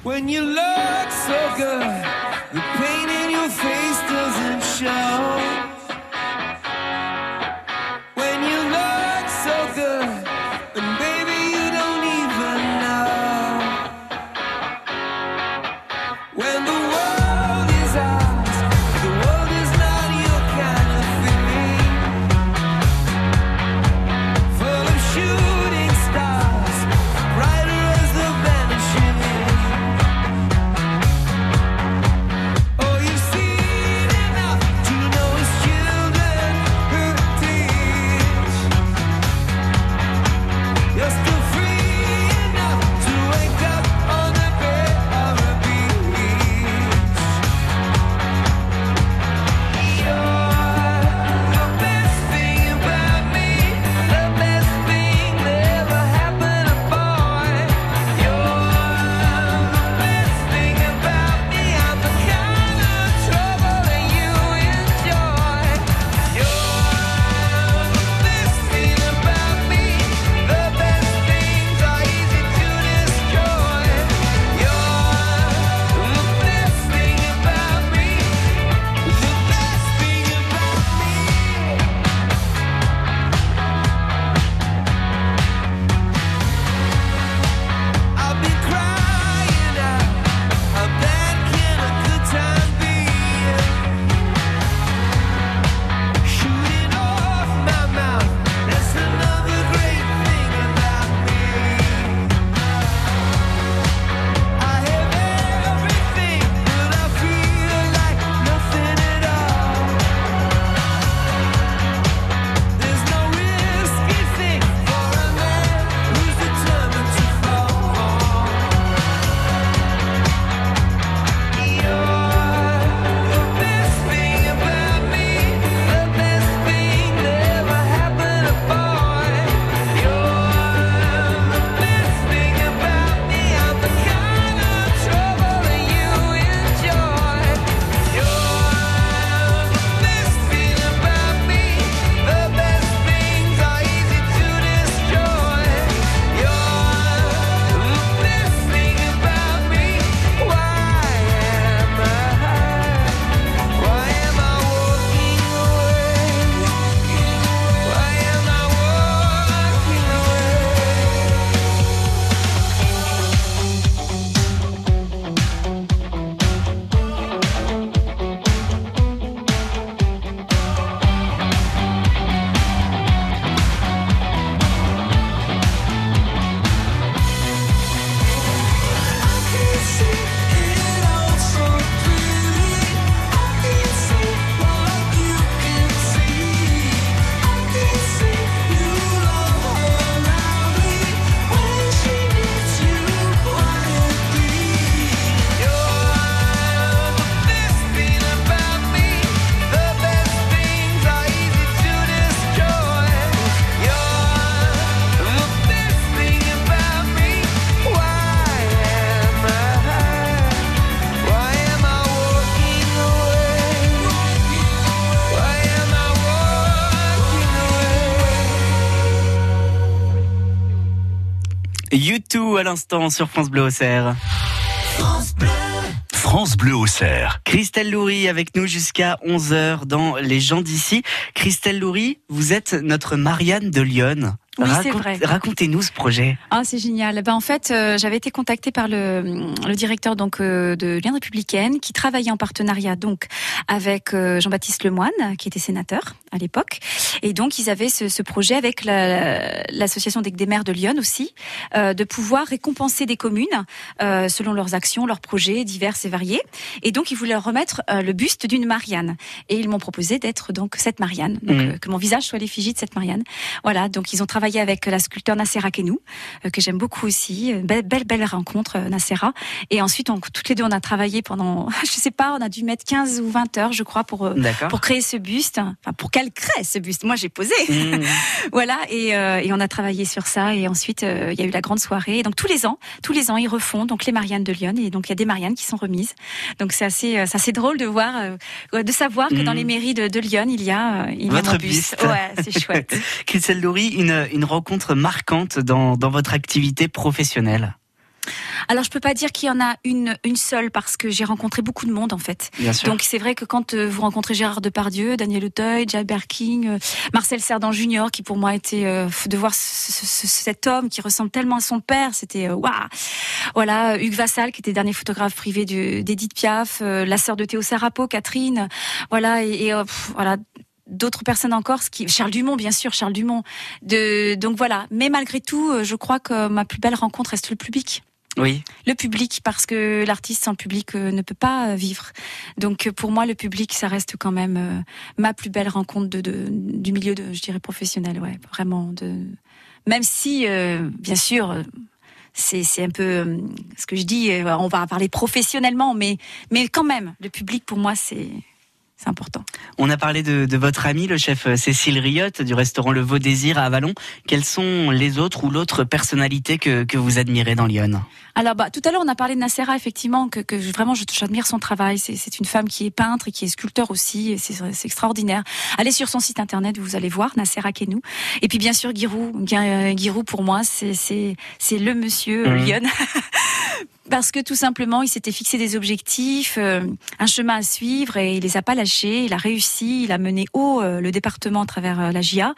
YouTube à l'instant sur France Bleu Auxerre. France Bleu Auxerre. Christelle Loury avec nous jusqu'à 11h dans Les gens d'ici. Christelle Loury, vous êtes notre Marianne de Lyon. Oui, c'est vrai. Racontez-nous ce projet. Ah, c'est génial. Ben, en fait, euh, j'avais été contactée par le, le directeur donc euh, de Lyon républicaine qui travaillait en partenariat donc avec euh, Jean-Baptiste Lemoine, qui était sénateur à l'époque, et donc ils avaient ce, ce projet avec la- l'association des, des maires de Lyon aussi, de pouvoir récompenser des communes selon leurs actions, leurs projets divers et variés. Et donc ils voulaient leur remettre le buste d'une Marianne, et ils m'ont proposé d'être donc cette Marianne, donc euh, que mon visage soit l'effigie de cette Marianne. Voilà, donc ils ont travaillé avec la sculpteur Nassera Kenou, euh, que j'aime beaucoup aussi. Une Belle, belle, belle rencontre, euh, Nassera. Et ensuite, on, toutes les deux, on a travaillé pendant, je sais pas, on a dû mettre 15 ou 20 heures, je crois, pour, euh, pour créer ce buste. Enfin, pour qu'elle crée ce buste. Moi, j'ai posé. Mmh. voilà, et, euh, et on a travaillé sur ça. Et ensuite, euh, il y a eu la grande soirée. Et donc, tous les ans, tous les ans, ils refont donc les Mariannes de Lyon. Et donc, il y a des Mariannes qui sont remises. Donc, c'est assez, euh, assez drôle de voir, euh, de savoir que dans Mhm. les mairies de, de Lyon, il y a, euh, il y a mon buste. buste. Ouais, c'est chouette. Christelle Loury, une, une rencontre marquante dans, dans votre activité professionnelle. Alors je peux pas dire qu'il y en a une une seule parce que j'ai rencontré beaucoup de monde en fait. Bien sûr. Donc c'est vrai que quand euh, vous rencontrez Gérard Depardieu, Daniel Auteuil, Jay Berking, euh, Marcel Cerdan Junior qui pour moi était euh, de voir ce- ce- ce- cet homme qui ressemble tellement à son père, c'était euh, waouh. Voilà, Hugues Vassal qui était dernier photographe privé d'Edith Piaf, euh, la sœur de Théo Sarapo, Catherine. Voilà et, et, pff, voilà d'autres personnes encore, ce qui Charles Dumont bien sûr, Charles Dumont. De donc voilà, mais malgré tout, euh, je crois que ma plus belle rencontre reste le public Oui. le public parce que l'artiste sans public euh, ne peut pas euh, vivre. Donc pour moi le public ça reste quand même euh, ma plus belle rencontre de, de- du milieu de je dirais professionnel ouais vraiment de même si euh, bien sûr c'est un peu ce que je dis on va parler professionnellement mais mais quand même le public pour moi c'est c'est important. On a parlé de, de votre ami, le chef euh, Cécile Riotte du restaurant Le Veau Désir à Avalon. Quelles sont les autres ou l'autre personnalité que, que vous admirez dans Lyon? Alors, bah, tout à l'heure, on a parlé de Nassera, effectivement, que, que vraiment, j'admire son travail. C'est une femme qui est peintre et qui est sculpteur aussi. et C'est extraordinaire. Allez sur son site internet, vous allez voir Nassera Kenou. Et puis, bien sûr, Giroud. Euh, Giroud, pour moi, c'est le monsieur euh, Mhm. Lyon. Parce que tout simplement, il s'était fixé des objectifs, euh, un chemin à suivre et il les a pas lâchés. Il a réussi, il a mené haut euh, le département à travers euh, la GIA.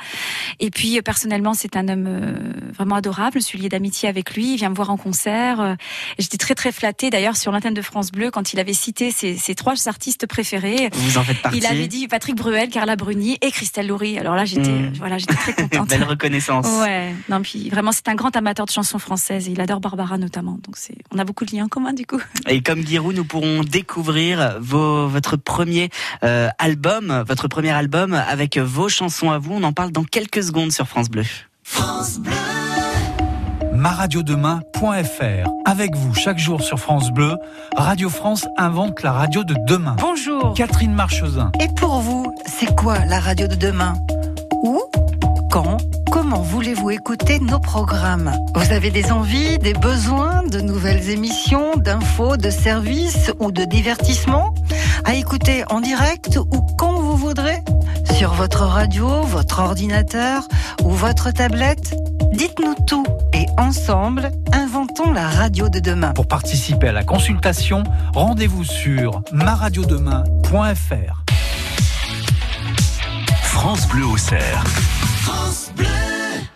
Et puis personnellement, c'est un homme vraiment adorable. Je suis liée d'amitié avec lui. Il vient me voir en concert. J'étais très très flattée d'ailleurs sur l'antenne de France Bleu quand il avait cité ses, ses trois artistes préférés. Vous en faites partie. Il avait dit Patrick Bruel, Carla Bruni et Christelle Loury. Alors là, j'étais Mm. voilà, j'étais très contente. Belle reconnaissance. Ouais, non puis vraiment c'est un grand amateur de chansons françaises et il adore Barbara notamment. Donc c'est on a beaucoup de liens du coup. Et comme Giroud, nous pourrons découvrir vos, votre premier euh, album, votre premier album avec vos chansons à vous. On en parle dans quelques secondes sur France Bleu. maradiodemain.fr. Avec vous chaque jour sur France Bleu, Radio France invente la radio de demain. Bonjour. Catherine Marchesin. Et pour vous, c'est quoi la radio de demain? Où? Quand? Comment voulez-vous écouter nos programmes? Vous avez des envies, des besoins, de nouvelles émissions, d'infos, de services ou de divertissements? À écouter en direct ou quand vous voudrez? Sur votre radio, votre ordinateur ou votre tablette? Dites-nous tout et ensemble, inventons la radio de demain. Pour participer à la consultation, rendez-vous sur maradiodemain.fr. France Bleu Auxerre.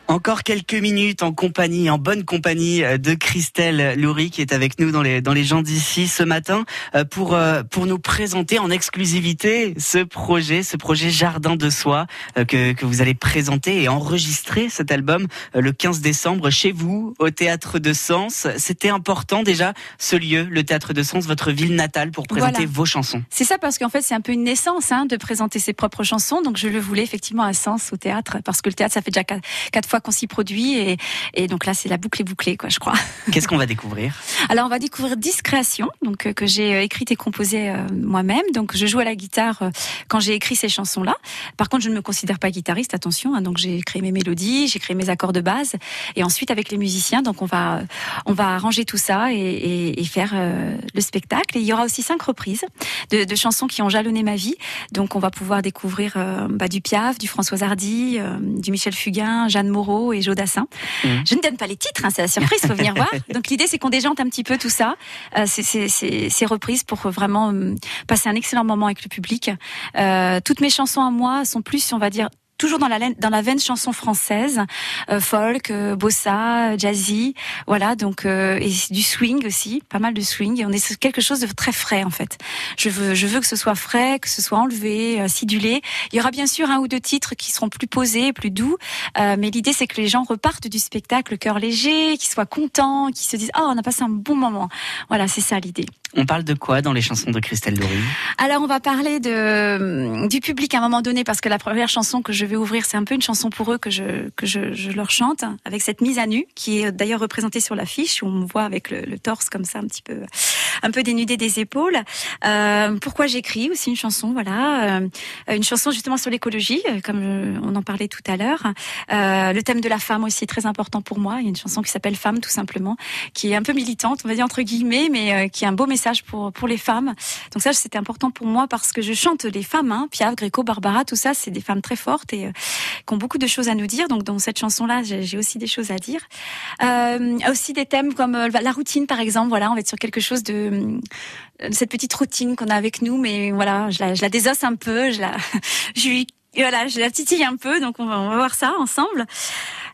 Encore quelques minutes en compagnie, en bonne compagnie euh, de Christelle Loury qui est avec nous dans les dans les gens d'ici ce matin euh, pour euh, pour nous présenter en exclusivité ce projet, ce projet Jardin de soi que que vous allez présenter et enregistrer cet album le 15 décembre chez vous au théâtre de Sens. C'était important déjà ce lieu, le théâtre de Sens, votre ville natale pour présenter Voilà. vos chansons. C'est ça parce qu'en fait c'est un peu une naissance hein, de présenter ses propres chansons. Donc je le voulais effectivement à Sens au théâtre parce que le théâtre ça fait déjà quatre, quatre fois qu'on s'y produit et, et donc là c'est la boucle est bouclée quoi je crois. Qu'est-ce qu'on va découvrir? Alors on va découvrir 10 créations donc euh, que j'ai euh, écrites et composées euh, moi-même. Donc je joue à la guitare euh, quand j'ai écrit ces chansons là. Par contre je ne me considère pas guitariste attention hein, donc j'ai créé mes mélodies, j'ai créé mes accords de base et ensuite avec les musiciens donc on va on va arranger tout ça et, et- et faire euh, le spectacle. Et il y aura aussi cinq reprises de, de chansons qui ont jalonné ma vie. Donc on va pouvoir découvrir bah, du Piaf, du François Hardy, du Michel Fugain, Jeanne Moreau. Moreau et Joe Dassin. Mmh. Je ne donne pas les titres, hein, c'est la surprise, faut venir voir. Donc l'idée c'est qu'on déjante un petit peu tout ça, euh, ces- reprises pour vraiment hum, passer un excellent moment avec le public. Euh, toutes mes chansons à moi sont plus, on va dire, toujours dans la, dans la veine chanson française, euh, folk, euh, bossa, jazzy, voilà, donc euh, et du swing aussi, pas mal de swing. Et on est sur quelque chose de très frais en fait. Je veux, je veux que ce soit frais, que ce soit enlevé, sidulé. Il y aura bien sûr un ou deux titres qui seront plus posés, plus doux, mais l'idée c'est que les gens repartent du spectacle le cœur léger, qu'ils soient contents, qu'ils se disent ah on a passé un bon moment. Voilà, c'est ça l'idée. On parle de quoi dans les chansons de Christelle Laurie Alors on va parler de du public à un moment donné parce que la première chanson que je vais ouvrir c'est un peu une chanson pour eux que je que je, leur chante avec cette mise à nu qui est d'ailleurs représentée sur l'affiche où on me voit avec le, torse comme ça un petit peu un peu dénudé des épaules. Euh, pourquoi j'écris aussi une chanson voilà euh, une chanson justement sur l'écologie euh, comme on en parlait tout à l'heure. Le thème de la femme aussi est très important pour moi. Il y a une chanson qui s'appelle Femme tout simplement qui est un peu militante on va dire entre guillemets mais qui est un beau message pour pour les femmes. Donc ça, c'était important pour moi parce que je chante les femmes, hein, Piaf, Gréco, Barbara, tout ça, c'est des femmes très fortes euh, qui ont beaucoup de choses à nous dire. Donc dans cette chanson-là, j'ai aussi des choses à dire. Euh, aussi des thèmes comme euh, la routine, par exemple. Voilà, on va être sur quelque chose de, cette petite routine qu'on a avec nous, mais voilà, je la, désosse un peu, je la, voilà, je la titille un peu, donc on va, voir ça ensemble.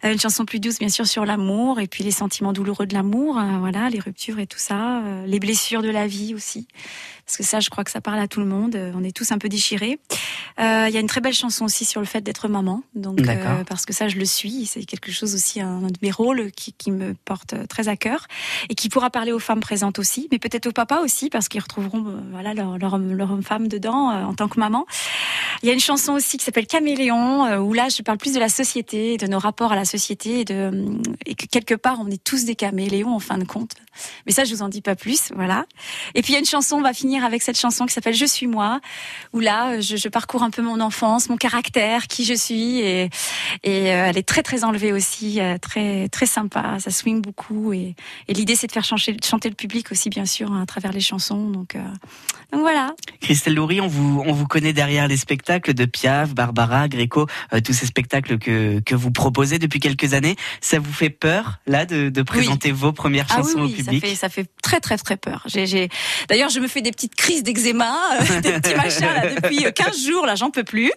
Une chanson plus douce, bien sûr, sur l'amour et puis les sentiments douloureux de l'amour, voilà, les ruptures et tout ça, les blessures de la vie aussi, parce que ça, je crois que ça parle à tout le monde. euh, On est tous un peu déchirés. Euh, Il y a une très belle chanson aussi sur le fait d'être maman, donc euh, parce que ça, je le suis. C'est quelque chose aussi, un de mes rôles qui, qui me porte très à cœur et qui pourra parler aux femmes présentes aussi, mais peut-être aux papas aussi, parce qu'ils retrouveront voilà leur, leur, leur femme dedans euh, en tant que maman. Il y a une chanson aussi qui s'appelle Caméléon, où là, je parle plus de la société, de nos rapports à la société, et, de, et que quelque part, on est tous des caméléons en fin de compte. Mais ça, je vous en dis pas plus, voilà. Et puis il y a une chanson, on va finir avec cette chanson qui s'appelle Je suis moi, où là, je, je parcours un peu mon enfance, mon caractère, qui je suis, et, et euh, elle est très très enlevée aussi, euh, très très sympa, ça swing beaucoup, et, et l'idée c'est de faire chanter, chanter le public aussi, bien sûr, hein, à travers les chansons. Donc, euh, donc voilà. Christelle Laurie, on vous, on vous connaît derrière les spectacles de Piaf, Barbara, Gréco, tous ces spectacles que, que vous proposez depuis quelques années. Ça vous fait peur, là, de, de présenter vos premières Ah chansons oui, au ça fait, ça fait très très très peur. J'ai. D'ailleurs, je me fais des petites crises d'eczéma, euh, des petits machins là, depuis euh, 15 jours. Là, j'en peux plus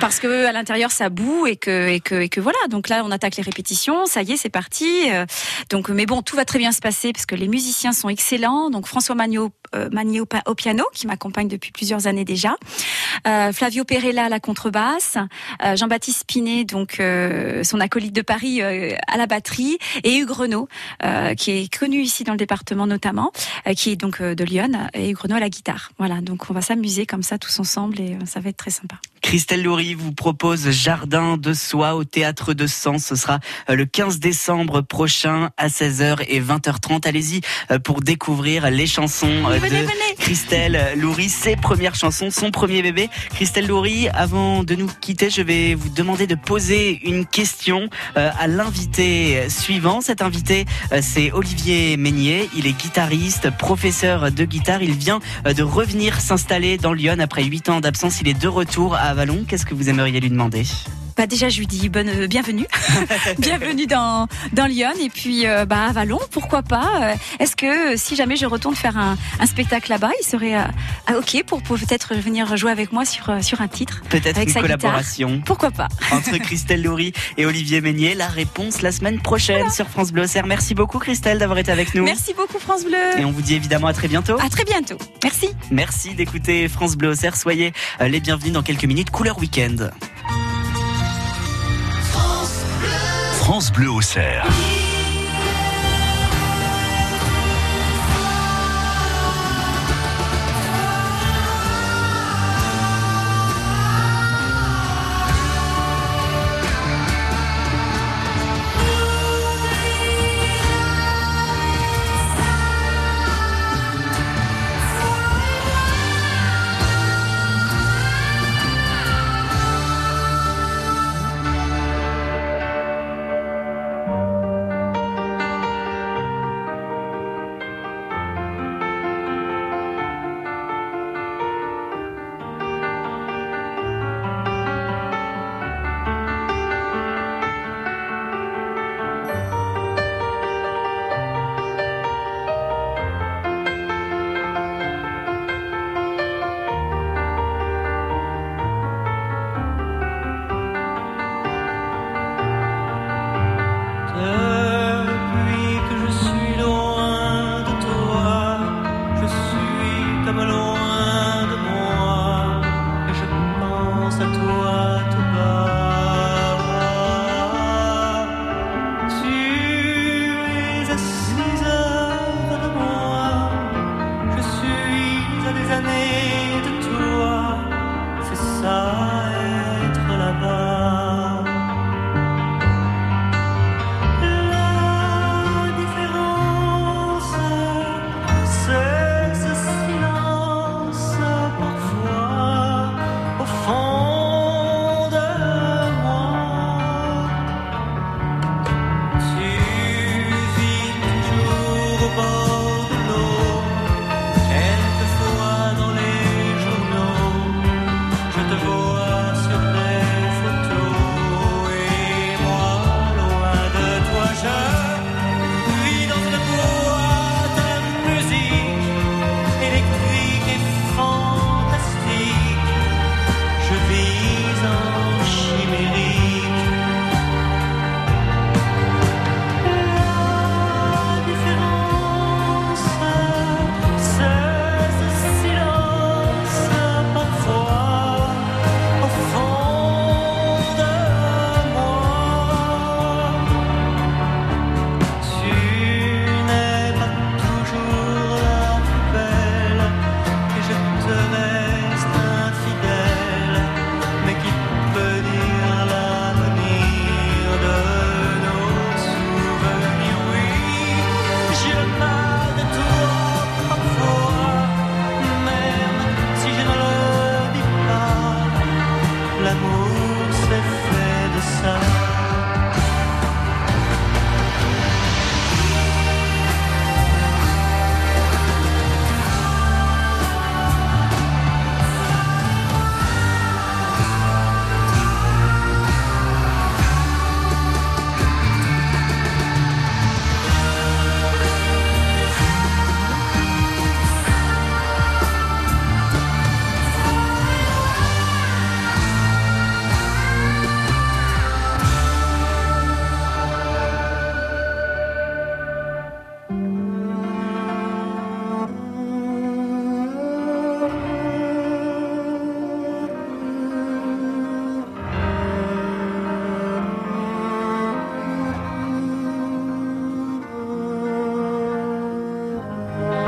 parce que à l'intérieur ça boue et que et que et que voilà. Donc là, on attaque les répétitions. Ça y est, c'est parti. Euh, Donc, mais bon, tout va très bien se passer parce que les musiciens sont excellents. Donc François Magno, euh, Magné au, piano qui m'accompagne depuis plusieurs années déjà. Euh, Flavio Perella à la contrebasse, euh, Jean-Baptiste Pinet, donc euh, son acolyte de Paris euh, à la batterie, et Hugues Renaud, euh, qui est connu ici dans le département notamment, euh, qui est donc euh, de Lyon, et Hugues Renaud à la guitare. Voilà, donc on va s'amuser comme ça tous ensemble et euh, ça va être très sympa. Christelle Laurie vous propose Jardin de Soie au Théâtre de Sens. Ce sera euh, le 15 décembre prochain à 16h et 20h30. Allez-y euh, pour découvrir les chansons euh, Venez, de venez. Christelle Laurie, ses premières chansons, son premier bébé. Christelle Laurie, avant de nous quitter, je vais vous demander de poser une question à l'invité suivant. Cet invité, c'est Olivier Meignier. Il est guitariste, professeur de guitare. Il vient de revenir s'installer dans Lyon après 8 ans d'absence. Il est de retour à Qu'est-ce que vous aimeriez lui demander? Bah déjà, je lui dis bonne, euh, bienvenue, bienvenue dans dans Lyon et puis euh, bah à Vallon, pourquoi pas. euh, Est-ce que si jamais je retourne faire un, un spectacle là-bas, il serait euh, ah, ok pour, pour peut-être venir jouer avec moi sur sur un titre Peut-être une sa guitare collaboration Pourquoi pas entre Christelle Laurie et Olivier Meignier. La réponse la semaine prochaine sur France Bleu Auxerre. Merci beaucoup Christelle d'avoir été avec nous. Merci beaucoup France Bleu. Et on vous dit évidemment à très bientôt. À très bientôt. Merci. Merci d'écouter France Bleu Auxerre. Soyez les bienvenus dans quelques minutes. Couleur Week-end. France Bleu Auxerre.